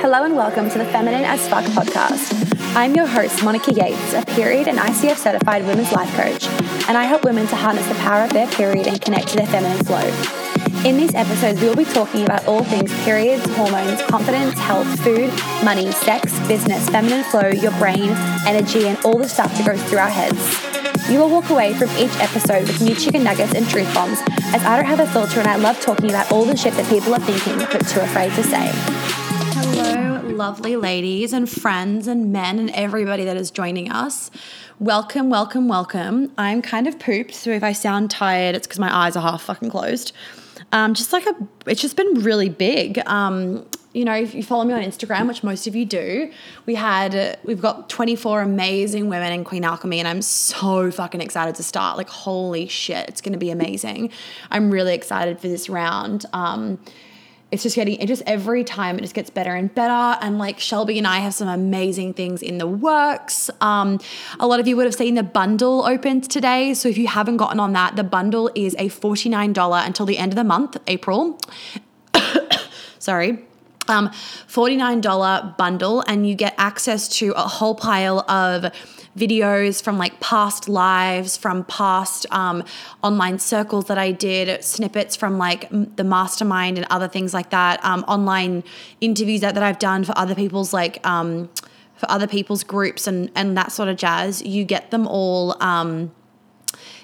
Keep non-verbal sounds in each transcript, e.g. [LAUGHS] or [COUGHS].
Hello and welcome to the Feminine as Fuck podcast. I'm your host, Monica Yates, a period and ICF certified women's life coach, and I help women to harness the power of their period and connect to their feminine flow. In these episodes, we will be talking about all things periods, hormones, confidence, health, food, money, sex, business, feminine flow, your brain, energy, and all the stuff that goes through our heads. You will walk away from each episode with new chicken nuggets and truth bombs, as I don't have a filter and I love talking about all the shit that people are thinking but too afraid to say. Lovely ladies and friends and men and everybody that is joining us. Welcome, welcome, welcome. I'm kind of pooped, so if I sound tired, it's because my eyes are half fucking closed. Um, just like a, it's just been really big. Um, you know, if you follow me on Instagram, which most of you do, we had we've got 24 amazing women in Queen Alchemy, and I'm so fucking excited to start. Like, holy shit, it's gonna be amazing. I'm really excited for this round. Um, it's just getting it just every time it just gets better and better. And like shelby and i have some amazing things in the works. Um, a lot of you would have seen the bundle opened today. So if you haven't gotten on that the bundle is a $49 until the end of the month april. [COUGHS] Sorry um, $49 bundle, and you get access to a whole pile of videos from like past lives, from past um, online circles that I did, snippets from like the mastermind and other things like that, um, online interviews that, that I've done for other people's like um, for other people's groups and and that sort of jazz. You get them all. Um,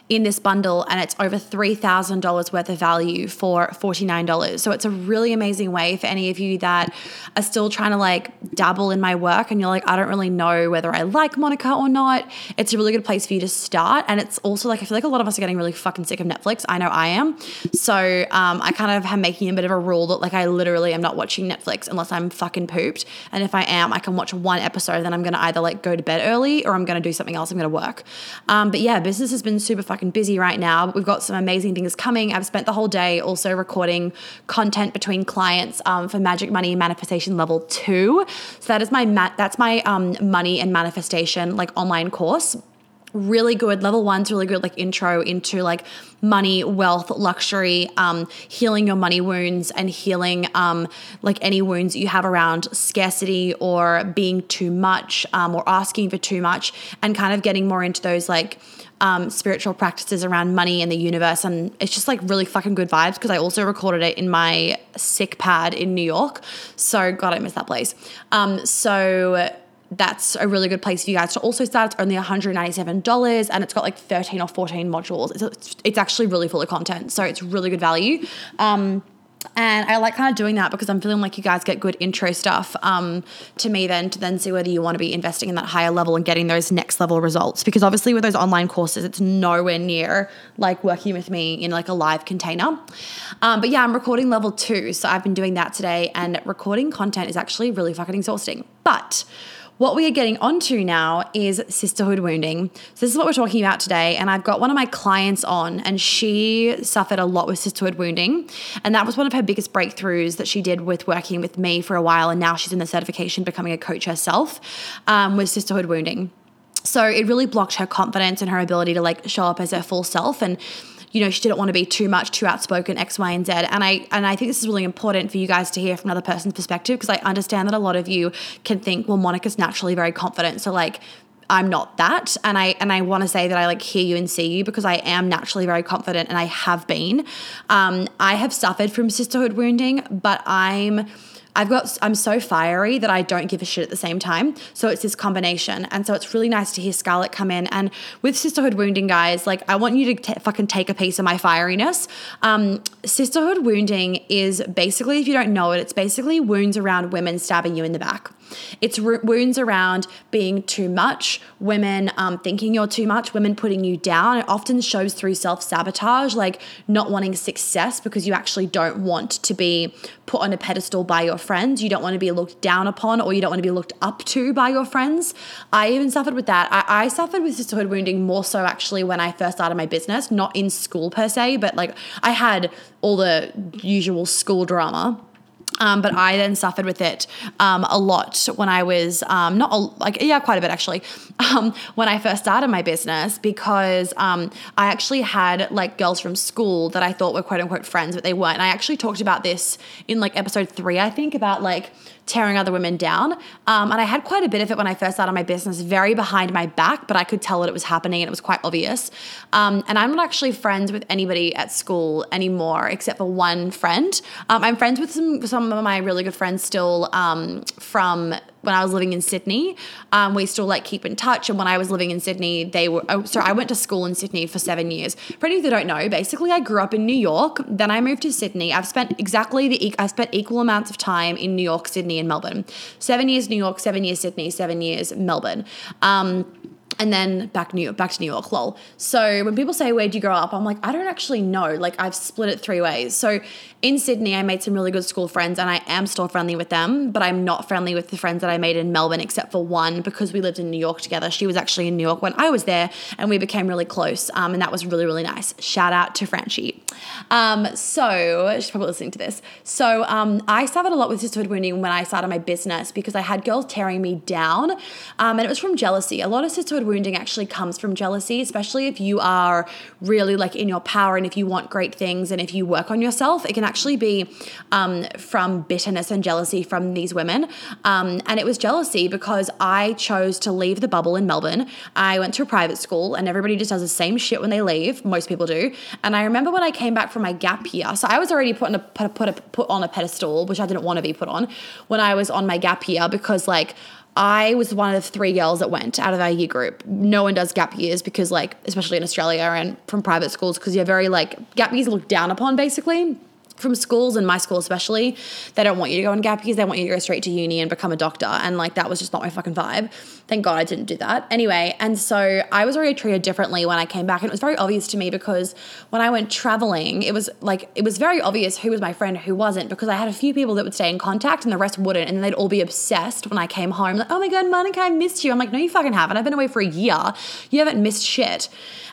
in this bundle and it's over $3,000 worth of value for $49. So it's a really amazing way for any of you that are still trying to like dabble in my work and you're like, I don't really know whether I like Monica or not. It's a really good place for you to start. And it's also like, I feel like a lot of us are getting really fucking sick of Netflix. I know I am. So um, I kind of am making a bit of a rule that like I literally am not watching Netflix unless I'm fucking pooped. And if I am, I can watch one episode, then I'm going to either like go to bed early or I'm going to do something else. I'm going to work. Um, but yeah, business has been super fucking busy right now, but we've got some amazing things coming. I've spent the whole day also recording content between clients um, for Magic Money Manifestation Level Two. So that is my ma- that's my um, money and manifestation like online course really good level one's really good like intro into like money wealth luxury um, healing your money wounds and healing um, like any wounds you have around scarcity or being too much um, or asking for too much and kind of getting more into those like um, spiritual practices around money and the universe. And it's just like really fucking good vibes because I also recorded it in my sick pad in New York. So, God, I miss that place. Um, so, that's a really good place for you guys to also start. It's only $197 and it's got like 13 or 14 modules. It's, it's actually really full of content. So, it's really good value. Um, and I like kind of doing that because I'm feeling like you guys get good intro stuff um, to me then to then see whether you want to be investing in that higher level and getting those next level results. Because obviously with those online courses, it's nowhere near like working with me in like a live container. Um, but yeah, I'm recording level two. So I've been doing that today and recording content is actually really fucking exhausting. But what we are getting onto now is sisterhood wounding. So, this is what we're talking about today. And I've got one of my clients on, and she suffered a lot with sisterhood wounding. And that was one of her biggest breakthroughs that she did with working with me for a while. And now she's in the certification, becoming a coach herself um, with sisterhood wounding. So, it really blocked her confidence and her ability to like show up as her full self. And you know, she didn't want to be too much, too outspoken, X, Y, and Z. And I and I think this is really important for you guys to hear from another person's perspective because I understand that a lot of you can think, well, Monica's naturally very confident. So like I'm not that and I and I want to say that I like hear you and see you because I am naturally very confident and I have been um, I have suffered from sisterhood wounding but I'm I've got I'm so fiery that I don't give a shit at the same time. So it's this combination, and so it's really nice to hear Scarlett come in. And with sisterhood wounding, guys, like I want you to t- fucking take a piece of my fieriness. Um, sisterhood wounding is basically, if you don't know it, it's basically wounds around women stabbing you in the back. It's wounds around being too much, women um, thinking you're too much, women putting you down. It often shows through self sabotage, like not wanting success because you actually don't want to be put on a pedestal by your friends. You don't want to be looked down upon or you don't want to be looked up to by your friends. I even suffered with that. I, I suffered with sisterhood wounding more so actually when I first started my business, not in school per se, but like I had all the usual school drama Um, but I then suffered with it um, a lot when I was um, not a, like yeah quite a bit actually [LAUGHS] um, when I first started my business because um, I actually had like girls from school that I thought were quote unquote friends but they weren't. And I actually talked about this in like episode three I think about like tearing other women down. Um, and I had quite a bit of it when I first started my business, very behind my back, but I could tell that it was happening and it was quite obvious. Um, and I'm not actually friends with anybody at school anymore except for one friend. Um, I'm friends with some some of my really good friends still um, from when I was living in Sydney. Um, we still like keep in touch. And when I was living in Sydney, they were, oh, sorry, I went to school in Sydney for seven years. For any of you that don't know, basically I grew up in New York. Then I moved to Sydney. I've spent exactly the, I've spent equal amounts of time in New York, Sydney, and Melbourne. Seven years New York, seven years Sydney, seven years Melbourne. Um, and then back New back to New York, lol. So when people say where'd you grow up, I'm like, I don't actually know. Like I've split it three ways. So in Sydney, I made some really good school friends and I am still friendly with them, but I'm not friendly with the friends that I made in Melbourne except for one because we lived in New York together. She was actually in New York when I was there and we became really close. Um, and that was really, really nice. Shout out to Franchi. Um, so she's probably listening to this. So um, I suffered a lot with sisterhood wounding when I started my business because I had girls tearing me down um, and it was from jealousy. A lot of sisterhood wounding actually comes from jealousy, especially if you are really like in your power and if you want great things and if you work on yourself, it can actually be um, from bitterness and jealousy from these women. Um, and it was jealousy because I chose to leave the bubble in Melbourne. I went to a private school and everybody just does the same shit when they leave. Most people do. And I remember when I came back from my gap year, so I was already put on a put, put, a, put on a pedestal, which I didn't want to be put on when I was on my gap year because like I was one of the three girls that went out of our year group. No one does gap years because, like, especially in Australia and from private schools, because you're very like gap years looked down upon basically from schools and my school especially they don't want you to go on gap years. They want you to go straight to uni and become a doctor. And like that was just not my fucking vibe. Thank god i didn't do that. Anyway and so i was already treated differently when i came back. And it was very obvious to me because when i went traveling it was like it was very obvious who was my friend who wasn't because i had a few people that would stay in contact and the rest wouldn't. And they'd all be obsessed when i came home. Like oh my god monica i missed you? I'm like no you fucking haven't. I've been away for a year. You haven't missed shit.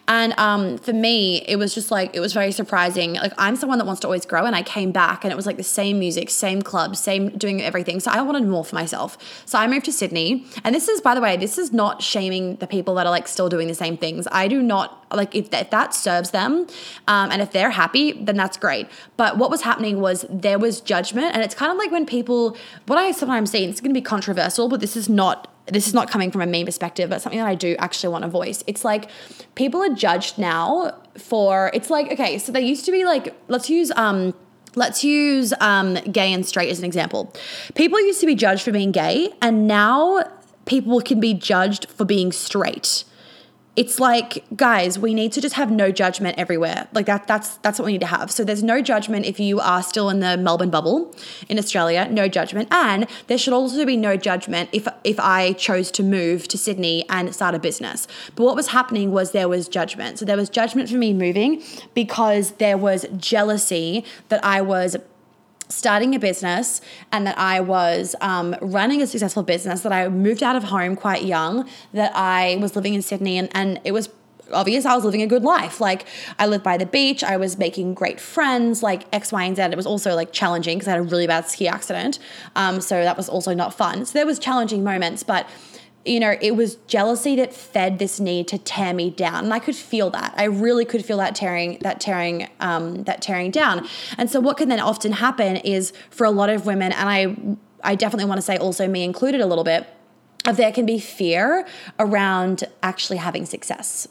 And um, for me, it was just like, it was very surprising. Like, I'm someone that wants to always grow, and I came back and it was like the same music, same club, same doing everything. So I wanted more for myself. So I moved to Sydney. And this is, by the way, this is not shaming the people that are like still doing the same things. I do not, like, if, if that serves them um, and if they're happy, then that's great. But what was happening was there was judgment. And it's kind of like when people, what I sometimes see, it's going to be controversial, but this is not this is not coming from a mean perspective, but something that I do actually want to voice. It's like people are judged now for it's like okay, so they used to be like let's use um let's use um gay and straight as an example. People used to be judged for being gay and now people can be judged for being straight it's like guys we need to just have no judgment everywhere. Like that that's that's what we need to have. So there's no judgment if you are still in the melbourne bubble in australia no judgment. And there should also be no judgment if if i chose to move to sydney and start a business. But what was happening was there was judgment. So there was judgment for me moving because there was jealousy that i was starting a business and that I was um, running a successful business, that I moved out of home quite young, that I was living in Sydney and, and it was obvious I was living a good life. Like I lived by the beach, I was making great friends, like X, Y, and Z. It was also like challenging because I had a really bad ski accident. Um, so that was also not fun. So there was challenging moments, but you know, it was jealousy that fed this need to tear me down, and I could feel that. I really could feel that tearing, that tearing, um, that tearing down. And so, what can then often happen is for a lot of women, and I, I definitely want to say also me included a little bit, of there can be fear around actually having success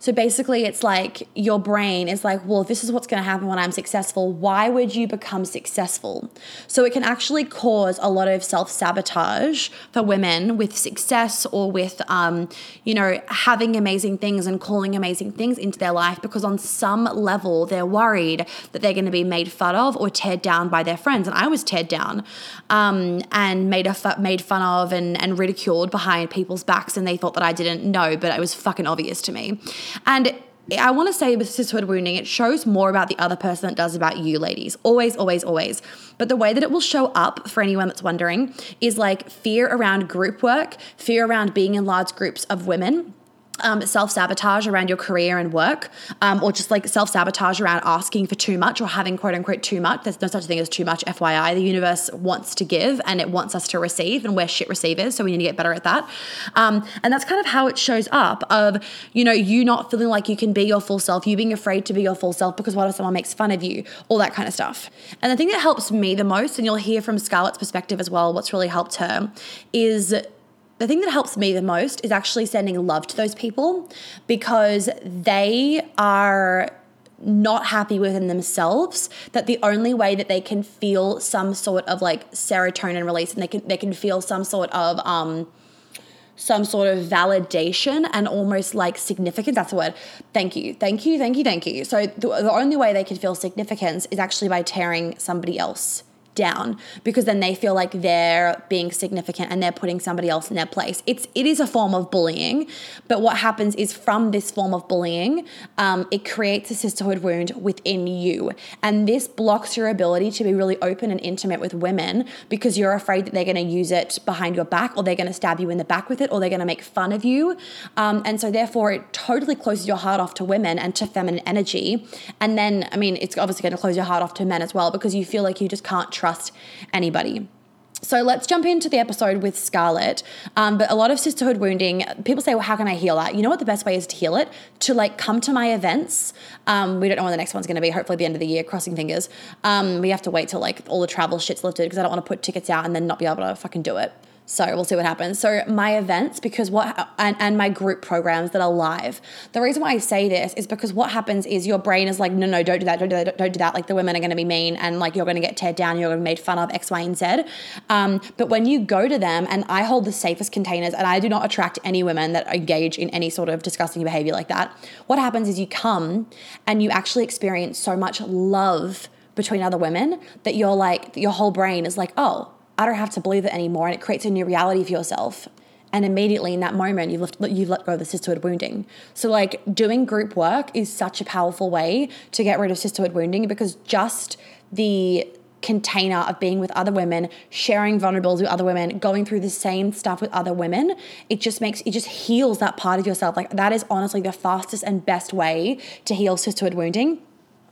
so basically, it's like your brain is like, well, this is what's going to happen when I'm successful. Why would you become successful? So it can actually cause a lot of self sabotage for women with success or with, um, you know, having amazing things and calling amazing things into their life because on some level they're worried that they're going to be made fun of or teared down by their friends. And I was teared down um, and made a made fun of and, and ridiculed behind people's backs, and they thought that I didn't know, but it was fucking obvious to me. And I want to say with sisterhood wounding, it shows more about the other person than it does about you, ladies. Always, always, always. But the way that it will show up for anyone that's wondering is like fear around group work, fear around being in large groups of women um, self sabotage around your career and work, um, or just like self sabotage around asking for too much or having quote unquote too much. There's no such thing as too much, FYI. The universe wants to give and it wants us to receive, and we're shit receivers, so we need to get better at that. Um, and that's kind of how it shows up of, you know, you not feeling like you can be your full self, you being afraid to be your full self because what if someone makes fun of you, all that kind of stuff. And the thing that helps me the most, and you'll hear from Scarlett's perspective as well, what's really helped her is the thing that helps me the most is actually sending love to those people because they are not happy within themselves that the only way that they can feel some sort of like serotonin release and they can they can feel some sort of um some sort of validation and almost like significance. That's the word. Thank you. Thank you. Thank you. Thank you. So the, the only way they can feel significance is actually by tearing somebody else down because then they feel like they're being significant and they're putting somebody else in their place. It's it is a form of bullying, but what happens is from this form of bullying, um, it creates a sisterhood wound within you, and this blocks your ability to be really open and intimate with women because you're afraid that they're going to use it behind your back, or they're going to stab you in the back with it, or they're going to make fun of you, um, and so therefore it totally closes your heart off to women and to feminine energy, and then I mean it's obviously going to close your heart off to men as well because you feel like you just can't trust anybody. So let's jump into the episode with Scarlett. Um, but a lot of sisterhood wounding, people say, well, how can I heal that? You know what the best way is to heal it? To like come to my events. Um, we don't know when the next one's going to be. Hopefully, the end of the year, crossing fingers. Um, we have to wait till like all the travel shit's lifted because I don't want to put tickets out and then not be able to fucking do it. So we'll see what happens. So my events, because what and, and my group programs that are live. The reason why I say this is because what happens is your brain is like, no, no, don't do that, don't do that, don't do that. Like the women are going to be mean, and like you're going to get teared down, you're going to be made fun of X, Y, and Z. Um, but when you go to them, and I hold the safest containers, and I do not attract any women that engage in any sort of disgusting behavior like that. What happens is you come and you actually experience so much love between other women that you're like, your whole brain is like, oh I don't have to believe it anymore. And it creates a new reality for yourself. And immediately in that moment, you've, left, you've let go of the sisterhood wounding. So, like, doing group work is such a powerful way to get rid of sisterhood wounding because just the container of being with other women, sharing vulnerabilities with other women, going through the same stuff with other women, it just makes it just heals that part of yourself. Like that is honestly the fastest and best way to heal sisterhood wounding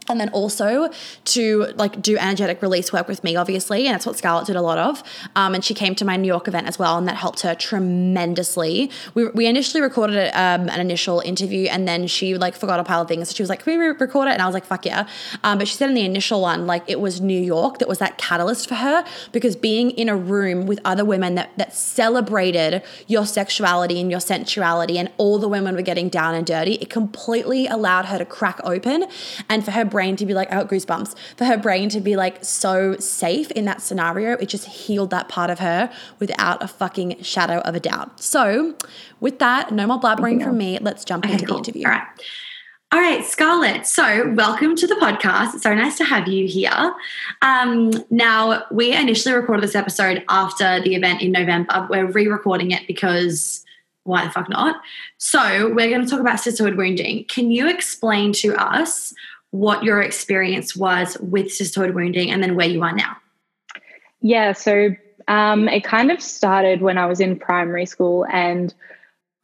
and then also to like do energetic release work with me obviously and that's what scarlett did a lot of. Um, and she came to my new york event as well and that helped her tremendously. We, we initially recorded um, an initial interview and then she like forgot a pile of things. So she was like can we record it? And i was like fuck yeah. Um, but she said in the initial one like it was new york that was that catalyst for her because being in a room with other women that, that celebrated your sexuality and your sensuality and all the women were getting down and dirty it completely allowed her to crack open and for her brain to be like, I got goosebumps, for her brain to be like so safe in that scenario, it just healed that part of her without a fucking shadow of a doubt. So, with that, no more blabbering from me. Let's jump okay, into cool. the interview. All right. All right, Scarlett. So, welcome to the podcast. It's so nice to have you here. Um, now, we initially recorded this episode after the event in November. We're re recording it because why the fuck not? So, we're going to talk about sisterhood wounding. Can you explain to us what your experience was with sisterhood wounding and then where you are now. Yeah, so um, it kind of started when I was in primary school and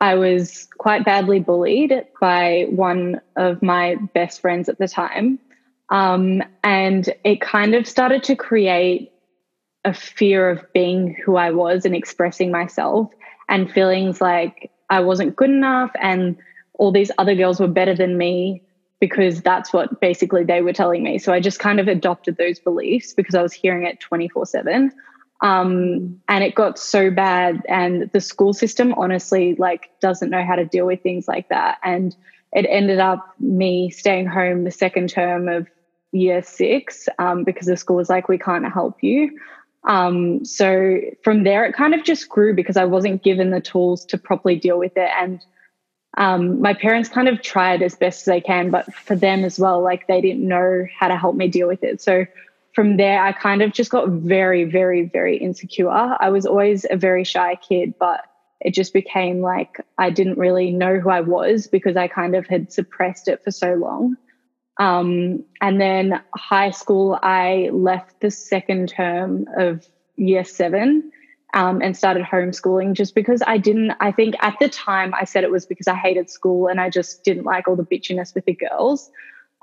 I was quite badly bullied by one of my best friends at the time. Um, and it kind of started to create a fear of being who I was and expressing myself and feelings like I wasn't good enough and all these other girls were better than me because that's what basically they were telling me. So I just kind of adopted those beliefs because I was hearing it 24 7. Um, and it got so bad. And the school system honestly like doesn't know how to deal with things like that. And it ended up me staying home the second term of year six um, because the school was like, we can't help you. Um, so from there, it kind of just grew because I wasn't given the tools to properly deal with it. And um, my parents kind of tried as best as they can, but for them as well, like they didn't know how to help me deal with it. So from there, I kind of just got very, very, very insecure. I was always a very shy kid, but it just became like I didn't really know who I was because I kind of had suppressed it for so long. Um, and then high school, I left the second term of year seven um, and started homeschooling just because I didn't, I think at the time I said it was because I hated school and I just didn't like all the bitchiness with the girls.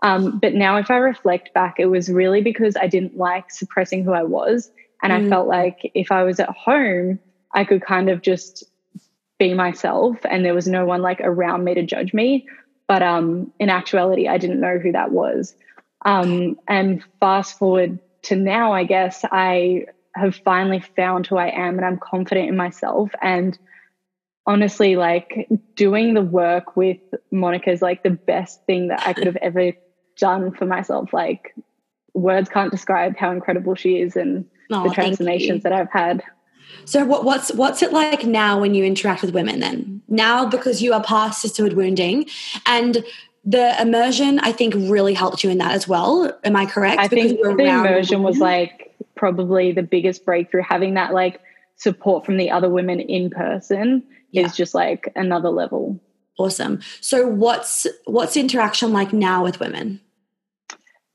Um, but now, if I reflect back, it was really because I didn't like suppressing who I was. And mm. I felt like if I was at home, I could kind of just be myself and there was no one like around me to judge me. But um, in actuality, I didn't know who that was. Um, and fast forward to now, I guess I have finally found who I am and I'm confident in myself. And honestly, like doing the work with Monica is like the best thing that I could have ever done for myself. Like words can't describe how incredible she is and oh, the transformations that I've had. So what, what's what's it like now when you interact with women then? Now because you are past sisterhood wounding and the immersion I think really helped you in that as well. Am I correct? I because think the immersion was like probably the biggest breakthrough. Having that like support from the other women in person yeah. is just like another level. Awesome. So what's what's interaction like now with women?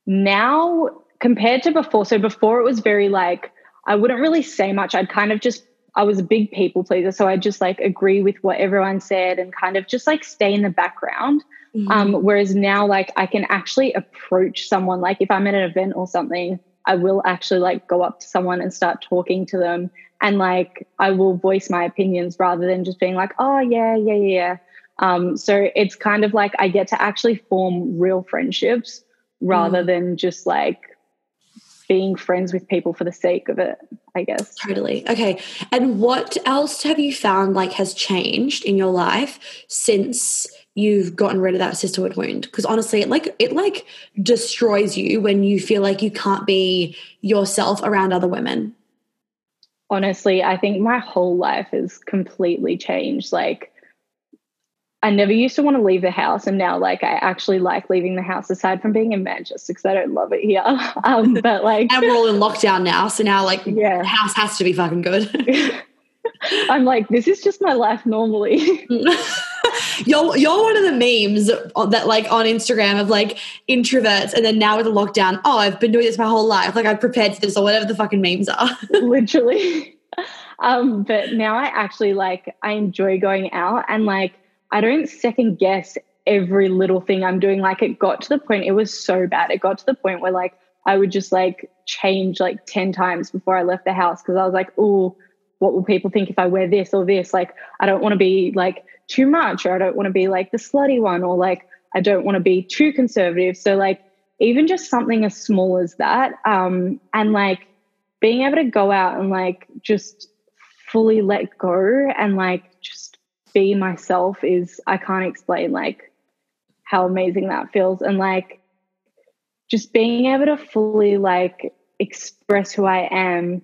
Now compared to before, so before it was very like I wouldn't really say much. I'd kind of just I was a big people pleaser, so I'd just like agree with what everyone said and kind of just like stay in the background. Mm-hmm. Um, whereas now, like I can actually approach someone. Like if I'm at an event or something, I will actually like go up to someone and start talking to them, and like I will voice my opinions rather than just being like, oh yeah, yeah, yeah. Um, so it's kind of like I get to actually form real friendships rather mm. than just like being friends with people for the sake of it, I guess. Totally. Okay. And what else have you found like has changed in your life since you've gotten rid of that sisterhood wound? Because honestly, it like it like destroys you when you feel like you can't be yourself around other women. Honestly, I think my whole life has completely changed. Like I never used to want to leave the house, and now like I actually like leaving the house. Aside from being in Manchester, because I don't love it here. [LAUGHS] Um, but like, and we're all in lockdown now, so now like, yeah, the house has to be fucking good. [LAUGHS] I'm like, this is just my life normally. [LAUGHS] you're you're one of the memes that like on Instagram of like introverts, and then now with the lockdown, oh, I've been doing this my whole life. Like I've prepared for this or whatever the fucking memes are. [LAUGHS] Literally. [LAUGHS] Um, but now I actually like I enjoy going out and like I don't second guess every little thing I'm doing. Like it got to the point, it was so bad. It got to the point where like I would just like change like 10 times before I left the house because I was like, oh, what will people think if I wear this or this? Like, I don't want to be like too much, or I don't want to be like the slutty one, or like I don't want to be too conservative. So, like, even just something as small as that, um, and like being able to go out and like just fully let go and like just be myself is I can't explain like how amazing that feels and like just being able to fully like express who I am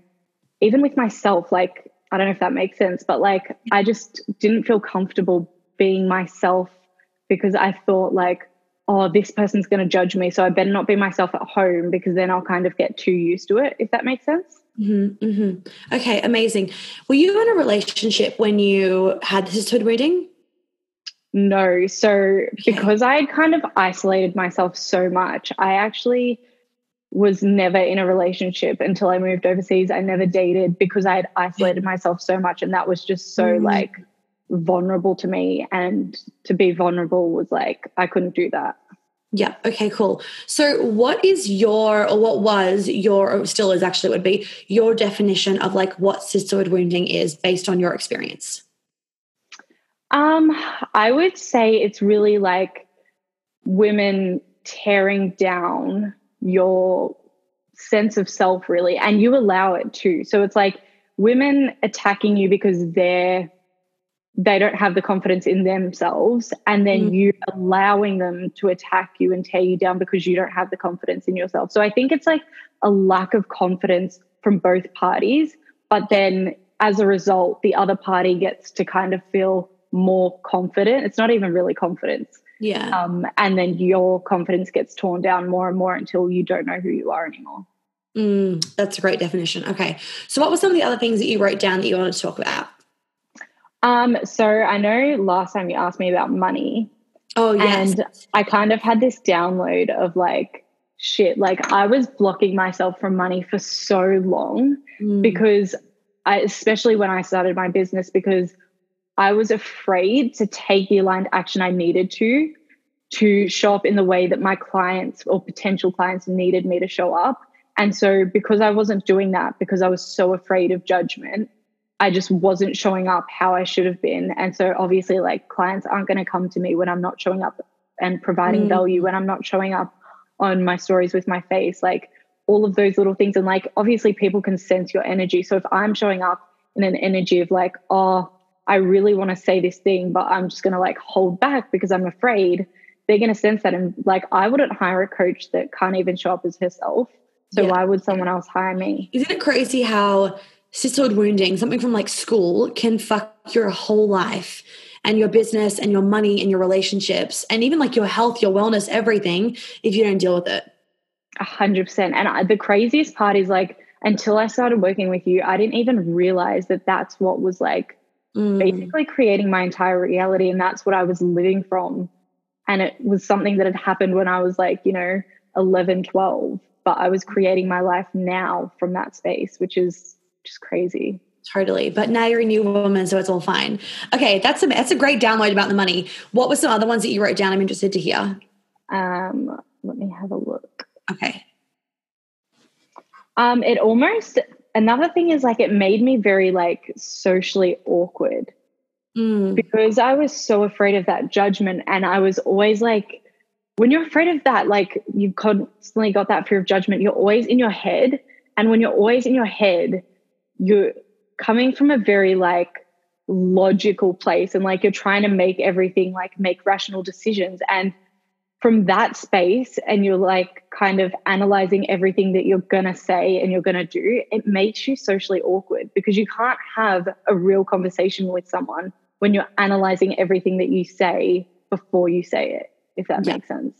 even with myself like I don't know if that makes sense but like I just didn't feel comfortable being myself because I thought like oh this person's going to judge me so I better not be myself at home because then I'll kind of get too used to it if that makes sense Mm-hmm, mm-hmm. Okay, amazing. Were you in a relationship when you had the sisterhood wounding? No. So, okay. because I had kind of isolated myself so much, I actually was never in a relationship until I moved overseas. I never dated because I had isolated myself so much. And that was just so mm. like vulnerable to me. And to be vulnerable was like, I couldn't do that. Yeah. Okay, cool. So, what is your, or what was your, or still is actually would be your definition of like what sisterhood wounding is based on your experience? Um, I would say it's really like women tearing down your sense of self, really, and you allow it too. So, it's like women attacking you because they're they don't have the confidence in themselves and then mm. you allowing them to attack you and tear you down because you don't have the confidence in yourself so i think it's like a lack of confidence from both parties but then as a result the other party gets to kind of feel more confident it's not even really confidence yeah um, and then your confidence gets torn down more and more until you don't know who you are anymore mm, that's a great definition okay so what were some of the other things that you wrote down that you wanted to talk about um, so I know last time you asked me about money. Oh, yes. And I kind of had this download of like, shit, like I was blocking myself from money for so long mm. because I, especially when I started my business, because I was afraid to take the aligned action I needed to to show up in the way that my clients or potential clients needed me to show up. And so, because I wasn't doing that, because I was so afraid of judgment, I just wasn't showing up how I should have been. And so, obviously, like clients aren't going to come to me when I'm not showing up and providing mm. value, when I'm not showing up on my stories with my face, like all of those little things. And like, obviously, people can sense your energy. So, if I'm showing up in an energy of like, oh, I really want to say this thing, but I'm just going to like hold back because I'm afraid, they're going to sense that. And like, I wouldn't hire a coach that can't even show up as herself. So, yeah. why would someone else hire me? Isn't it crazy how sisterhood wounding, something from like school, can fuck your whole life? and your business and your money and your relationships and even like your health, your wellness, everything if you don't deal with it. A hundred percent. And I, the craziest part is like, until I started working with you, I didn't even realize that that's what was like mm. basically creating my entire reality. And that's what I was living from. And it was something that had happened when I was like, you know, 11, 12. But I was creating my life now from that space, which is just crazy. Totally. But now you're a new woman, so it's all fine. Okay, that's a that's a great download about the money. What were some other ones that you wrote down? I'm interested to hear. Um, let me have a look. Okay. Um, it almost another thing is like it made me very like socially awkward mm. because I was so afraid of that judgment. And I was always like, when you're afraid of that, like you've constantly got that fear of judgment, you're always in your head. And when you're always in your head, you're coming from a very like logical place and like you're trying to make everything like make rational decisions. And from that space and you're like kind of analyzing everything that you're going to say and you're going to do, it makes you socially awkward because you can't have a real conversation with someone when you're analyzing everything that you say before you say it, if that yeah, makes sense.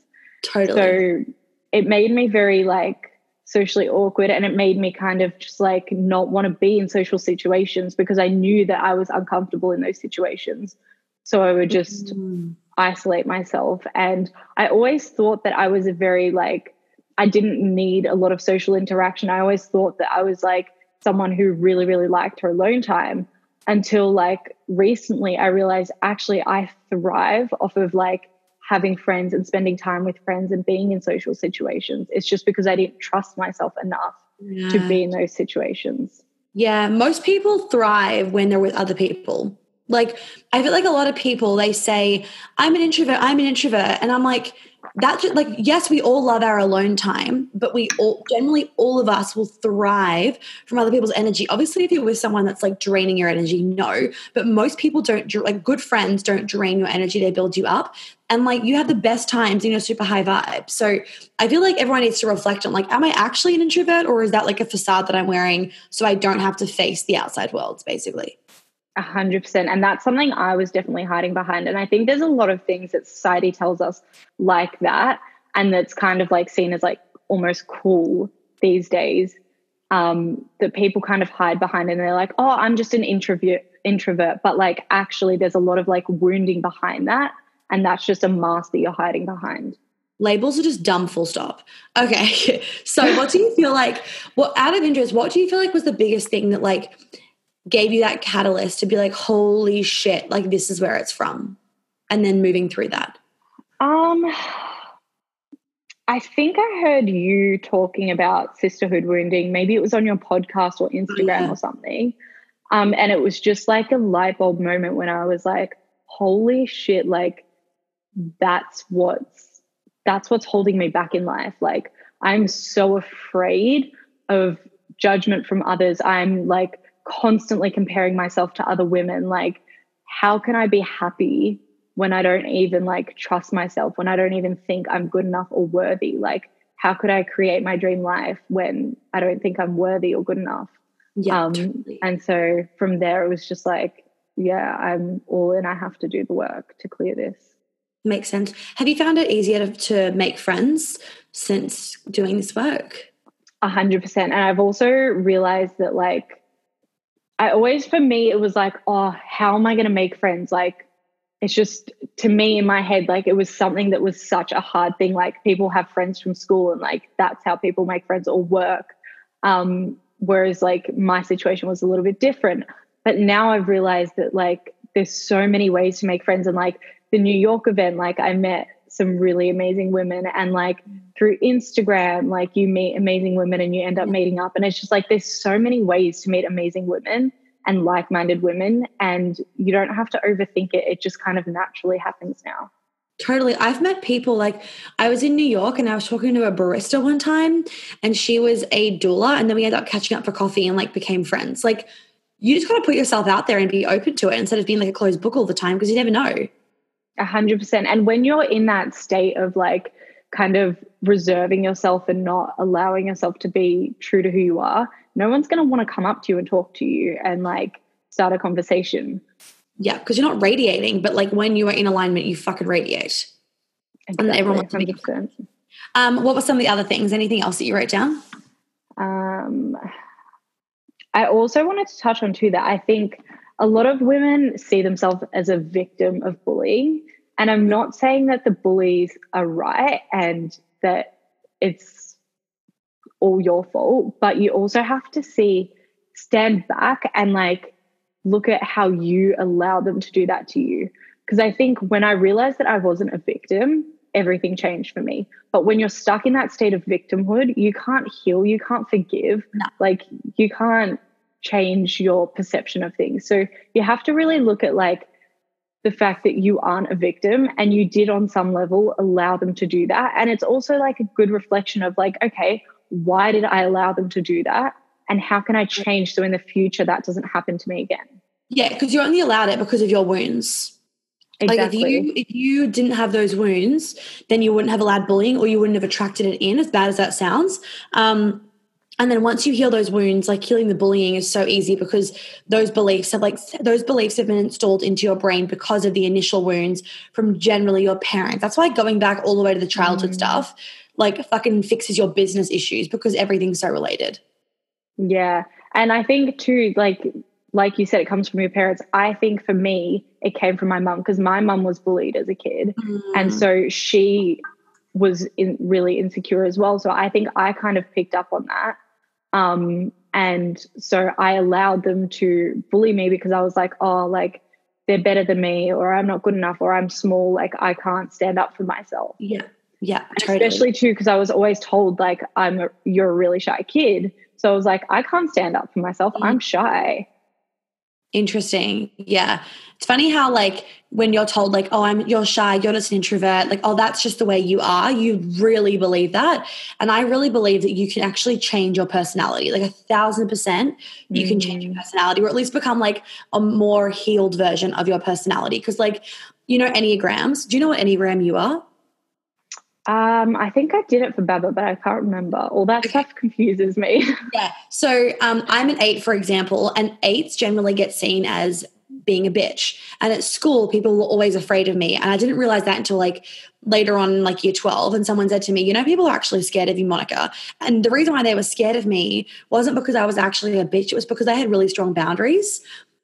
Totally. So it made me very like socially awkward and it made me kind of just like not want to be in social situations because I knew that I was uncomfortable in those situations. So I would just. Mm isolate myself. And I always thought that I was a very like, I didn't need a lot of social interaction. I always thought that I was like someone who really, really liked her alone time until like recently I realized actually I thrive off of like having friends and spending time with friends and being in social situations. It's just because I didn't trust myself enough yeah. to be in those situations. Yeah, most people thrive when they're with other people. Like, I feel like a lot of people, they say, I'm an introvert, I'm an introvert. And I'm like, that's like, yes, we all love our alone time, but we all, generally, all of us will thrive from other people's energy. Obviously, if you're with someone that's like draining your energy, no. But most people don't, like, good friends don't drain your energy, they build you up. And like, you have the best times in your super high vibe. So I feel like everyone needs to reflect on, like, am I actually an introvert or is that like a facade that I'm wearing so I don't have to face the outside world, basically? A hundred percent. And that's something I was definitely hiding behind. And I think there's a lot of things that society tells us like that. And that's kind of like seen as like almost cool these days. Um, that people kind of hide behind and they're like, oh, I'm just an introvert introvert. But like actually there's a lot of like wounding behind that. And that's just a mask that you're hiding behind. Labels are just dumb full stop. Okay. [LAUGHS] so what do you feel like what out of interest, what do you feel like was the biggest thing that like gave you that catalyst to be like, holy shit, like this is where it's from? And then moving through that? Um, I think I heard you talking about sisterhood wounding. Maybe it was on your podcast or Instagram oh, yeah. or something. Um, and it was just like a light bulb moment when I was like, holy shit, like that's what's that's what's holding me back in life. Like I'm so afraid of judgment from others. I'm like constantly comparing myself to other women like how can i be happy when i don't even like trust myself when i don't even think i'm good enough or worthy? Like how could i create my dream life when i don't think i'm worthy or good enough? Yeah um, totally. and so from there it was just like yeah i'm all in. I have to do the work to clear this. Makes sense. Have you found it easier to, to make friends since doing this work? A hundred percent. And i've also realized that like I always, for me, it was like, oh, how am I going to make friends? Like, it's just to me in my head, like it was something that was such a hard thing. Like, people have friends from school, and like that's how people make friends or work. Um, whereas like my situation was a little bit different. But now I've realized that like there's so many ways to make friends and like the New York event, like I met some really amazing women and like through Instagram, like you meet amazing women and you end up meeting up. And it's just like there's so many ways to meet amazing women and like-minded women and you don't have to overthink it. It just kind of naturally happens now. Totally. I've met people like I was in New York and I was talking to a barista one time and she was a doula and then we ended up catching up for coffee and like became friends. Like you just got to put yourself out there and be open to it instead of being like a closed book all the time because you never know. A hundred percent. And when you're in that state of like kind of reserving yourself and not allowing yourself to be true to who you are, no one's going to want to come up to you and talk to you and like start a conversation. Yeah, because you're not radiating, but like when you are in alignment, you fucking radiate. Exactly, and everyone wants to be. Um, what were some of the other things? Anything else that you wrote down? Um, I also wanted to touch on too that I think a lot of women see themselves as a victim of bullying. And I'm not saying that the bullies are right and that it's all your fault, but you also have to see, stand back and like look at how you allow them to do that to you. Because I think when I realized that I wasn't a victim, everything changed for me. But when you're stuck in that state of victimhood, you can't heal, you can't forgive. No. Like you can't change your perception of things. So you have to really look at like the fact that you aren't a victim and you did on some level allow them to do that. And it's also like a good reflection of like, okay, why did I allow them to do that? And how can I change so in the future that doesn't happen to me again? Yeah, because you only allowed it because of your wounds. Exactly. Like if you if you didn't have those wounds, then you wouldn't have allowed bullying or you wouldn't have attracted it in, as bad as that sounds. Um, and then once you heal those wounds like healing the bullying is so easy because those beliefs have like those beliefs have been installed into your brain because of the initial wounds from generally your parents. That's why going back all the way to the childhood mm. stuff like fucking fixes your business issues because everything's so related. Yeah. And i think too like like you said it comes from your parents. I think for me it came from my mum because my mum was bullied as a kid. Mm. and so she was in, really insecure as well. So i think i kind of picked up on that um, and so I allowed them to bully me because I was like, oh, like they're better than me, or I'm not good enough, or I'm small, like I can't stand up for myself. Yeah. Yeah. Totally. Especially too, because I was always told like I'm a, you're a really shy kid. So I was like, I can't stand up for myself. Mm. I'm shy. Interesting. Yeah. It's funny how like when you're told like, oh, I'm you're shy, you're just an introvert, like, oh, that's just the way you are, you really believe that. And I really believe that you can actually change your personality. Like a thousand percent, you mm. can change your mm. personality, or at least become like a more healed version of your personality. Cause like, you know, Enneagrams. Do you know what Enneagram you are? Um, I think I did it for Baba, but I can't remember. All that okay. stuff [LAUGHS] confuses me. yeah. So um, I'm an eight, for example, and eights generally get seen as being a bitch. And at school, people were always afraid of me. And I didn't realize that until like later on, like year 12. And someone said to me, You know, people are actually scared of you, Monica. And the reason why they were scared of me wasn't because I was actually a bitch, it was because I had really strong boundaries.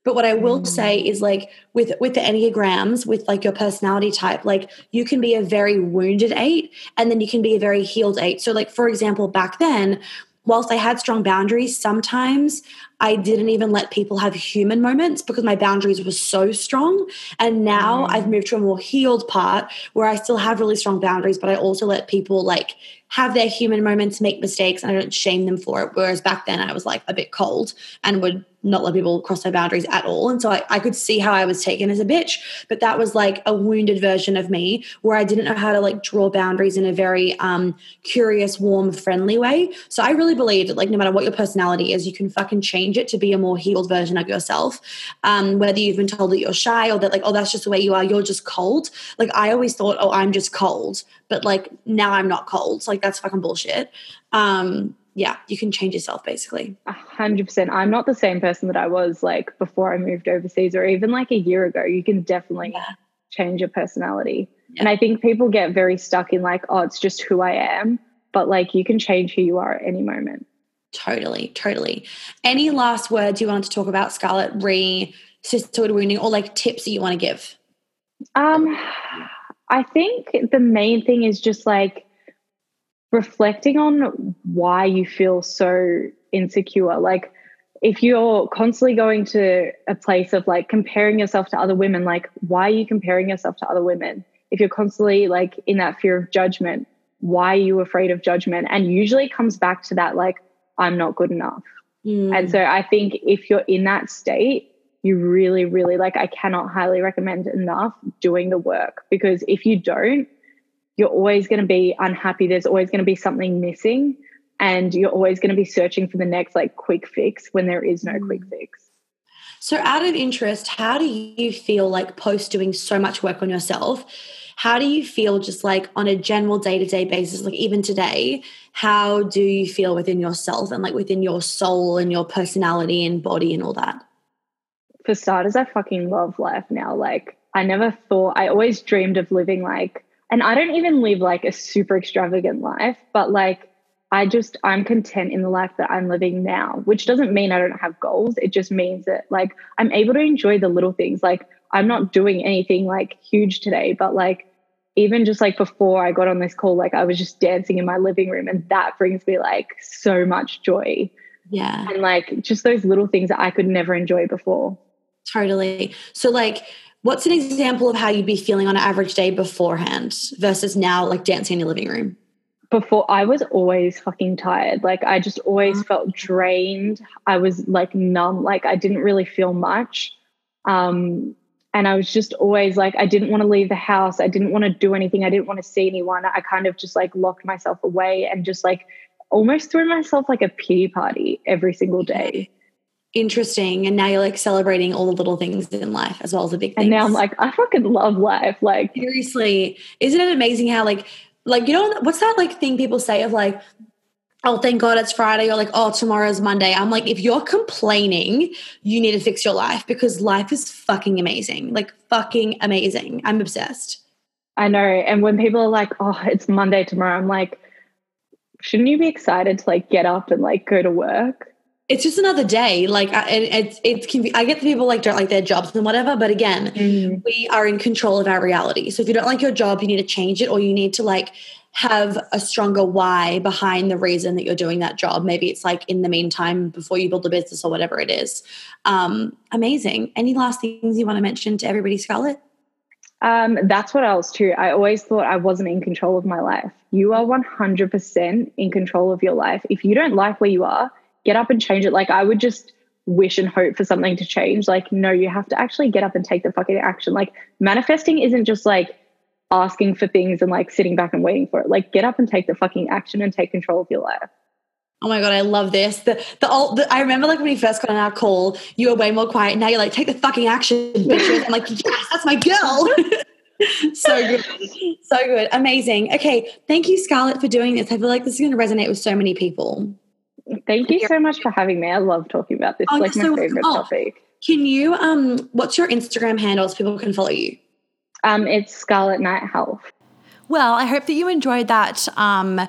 But what I will mm. say is like with with the enneagrams, with like your personality type, like you can be a very wounded eight, and then you can be a very healed eight. So, like for example, back then, whilst I had strong boundaries, sometimes I didn't even let people have human moments because my boundaries were so strong. And now mm. I've moved to a more healed part where I still have really strong boundaries, but I also let people like have their human moments, make mistakes, and I don't shame them for it. Whereas back then I was like a bit cold and would not let people cross their boundaries at all. And so I, I, could see how I was taken as a bitch, but that was like a wounded version of me where I didn't know how to like draw boundaries in a very um, curious, warm, friendly way. So I really believe that like no matter what your personality is, you can fucking change it to be a more healed version of yourself. Um, whether you've been told that you're shy or that like, oh, that's just the way you are, you're just cold. Like I always thought, oh, I'm just cold. But like now I'm not cold. So, like that's fucking bullshit. Um, yeah, you can change yourself basically. A hundred percent. I'm not the same person that I was like before I moved overseas or even like a year ago. You can definitely yeah. change your personality. Yeah. And I think people get very stuck in like, oh, it's just who I am. But like you can change who you are at any moment. Totally, totally. Any last words you want to talk about Scarlett re sisterhood wounding or like tips that you want to give? Um I think the main thing is just like reflecting on why you feel so insecure. Like if you're constantly going to a place of like comparing yourself to other women, like why are you comparing yourself to other women? If you're constantly like in that fear of judgment, why are you afraid of judgment? And usually comes back to that like I'm not good enough. Mm. And so I think if you're in that state, you really, really like, I cannot highly recommend enough doing the work because if you don't, you're always going to be unhappy. There's always going to be something missing and you're always going to be searching for the next like quick fix when there is no mm. quick fix. So, out of interest, how do you feel like post doing so much work on yourself? How do you feel just like on a general day to day basis, like even today? How do you feel within yourself and like within your soul and your personality and body and all that? For starters, I fucking love life now. Like, I never thought, I always dreamed of living like, and I don't even live like a super extravagant life, but like, I just, I'm content in the life that I'm living now, which doesn't mean I don't have goals. It just means that like I'm able to enjoy the little things. Like I'm not doing anything like huge today, but like even just like before I got on this call, like I was just dancing in my living room and that brings me like so much joy. Yeah. And like just those little things that I could never enjoy before. Totally. So like what's an example of how you'd be feeling on an average day beforehand versus now like dancing in your living room? before I was always fucking tired. Like I just always mm. felt drained. I was like numb. Like I didn't really feel much. Um, and I was just always like, I didn't want to leave the house. I didn't want to do anything. I didn't want to see anyone. I kind of just like locked myself away and just like almost threw myself like a pity party every single day. Interesting. And now you're like celebrating all the little things in life as well as the big things. And now I'm like, I fucking love life. Like, seriously, isn't it amazing how like like you know what's that like thing people say of like oh thank god it's friday. Or like oh tomorrow's monday. I'm like if you're complaining you need to fix your life because life is fucking amazing. Like fucking amazing. I'm obsessed. I know. And when people are like oh it's monday tomorrow i'm like shouldn't you be excited to like get up and like go to work? It's just another day. Like, and it's it's be, I get the people like don't like their jobs and whatever, but again, mm. we are in control of our reality. So if you don't like your job, you need to change it, or you need to like have a stronger why behind the reason that you're doing that job. Maybe it's like in the meantime before you build a business or whatever it is. Um, amazing. Any last things you want to mention to everybody, Scarlett? Um, that's what else too. I always thought I wasn't in control of my life. You are 100% in control of your life. If you don't like where you are, get up and change it. Like I would just wish and hope for something to change. Like, no, you have to actually get up and take the fucking action. Like manifesting isn't just like asking for things and like sitting back and waiting for it. Like get up and take the fucking action and take control of your life. Oh my god, I love this. The the, old, the I remember like when you first got on our call, you were way more quiet. Now you're like, take the fucking action, bitches. I'm like, yes, that's my girl. [LAUGHS] so good. So good. Amazing. Okay. Thank you, Scarlett, for doing this. I feel like this is going to resonate with so many people. Thank you so much for having me. I love talking about this. Oh, it's like my so favorite oh, topic. Can you um what's your Instagram handle so people can follow you? Um it's Scarlet Night Health. Well, I hope that you enjoyed that um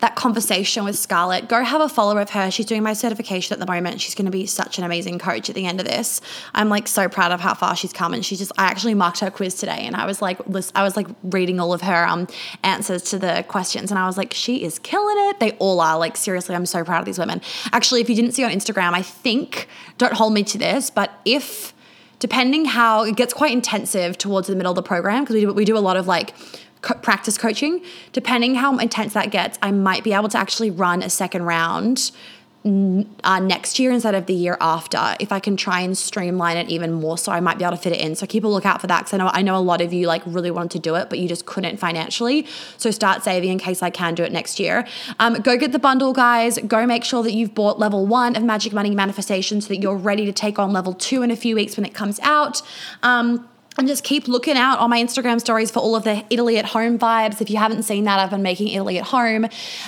that conversation with Scarlett, go have a follow of her. She's doing my certification at the moment. She's going to be such an amazing coach at the end of this. I'm like so proud of how far she's come. And she just, I actually marked her quiz today, and I was like, I was like reading all of her um answers to the questions, and I was like, she is killing it. They all are. Like seriously, I'm so proud of these women. Actually, if you didn't see on Instagram, I think don't hold me to this, but if depending how it gets quite intensive towards the middle of the program because we do we do a lot of like co- practice coaching, depending how intense that gets, I might be able to actually run a second round uh, next year instead of the year after if I can try and streamline it even more so I might be able to fit it in. So keep a lookout for that because I know I know a lot of you like really wanted to do it but you just couldn't financially. So start saving in case I can do it next year. Um, go get the bundle guys. Go make sure that you've bought level one of magic money manifestation so that you're ready to take on level two in a few weeks when it comes out. Um, and just keep looking out on my Instagram stories for all of the Italy at home vibes. If you haven't seen that, I've been making Italy at home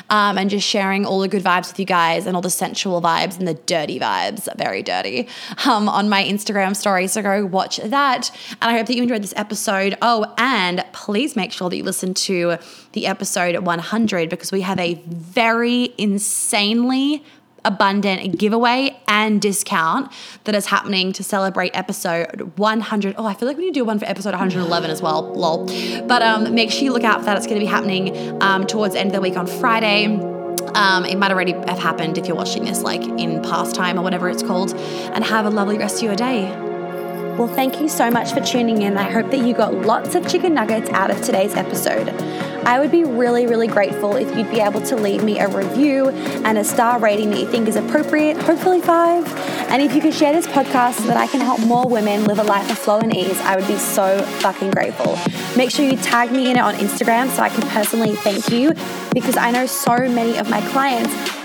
um, and just sharing all the good vibes with you guys and all the sensual vibes and the dirty vibes, very dirty, um, on my Instagram stories. So go watch that. And I hope that you enjoyed this episode. Oh, and please make sure that you listen to the episode 100 because we have a very insanely abundant giveaway and discount that is happening to celebrate episode 100. Oh, I feel like we need to do one for episode 111 as well. Lol. But um, make sure you look out for that. It's going to be happening um, towards the end of the week on Friday. Um, it might already have happened if you're watching this like in past time or whatever it's called. And have a lovely rest of your day. Well, thank you so much for tuning in. I hope that you got lots of chicken nuggets out of today's episode. I would be really, really grateful if you'd be able to leave me a review and a star rating that you think is appropriate, hopefully five. And if you could share this podcast so that I can help more women live a life of flow and ease, I would be so fucking grateful. Make sure you tag me in it on Instagram so I can personally thank you because I know so many of my clients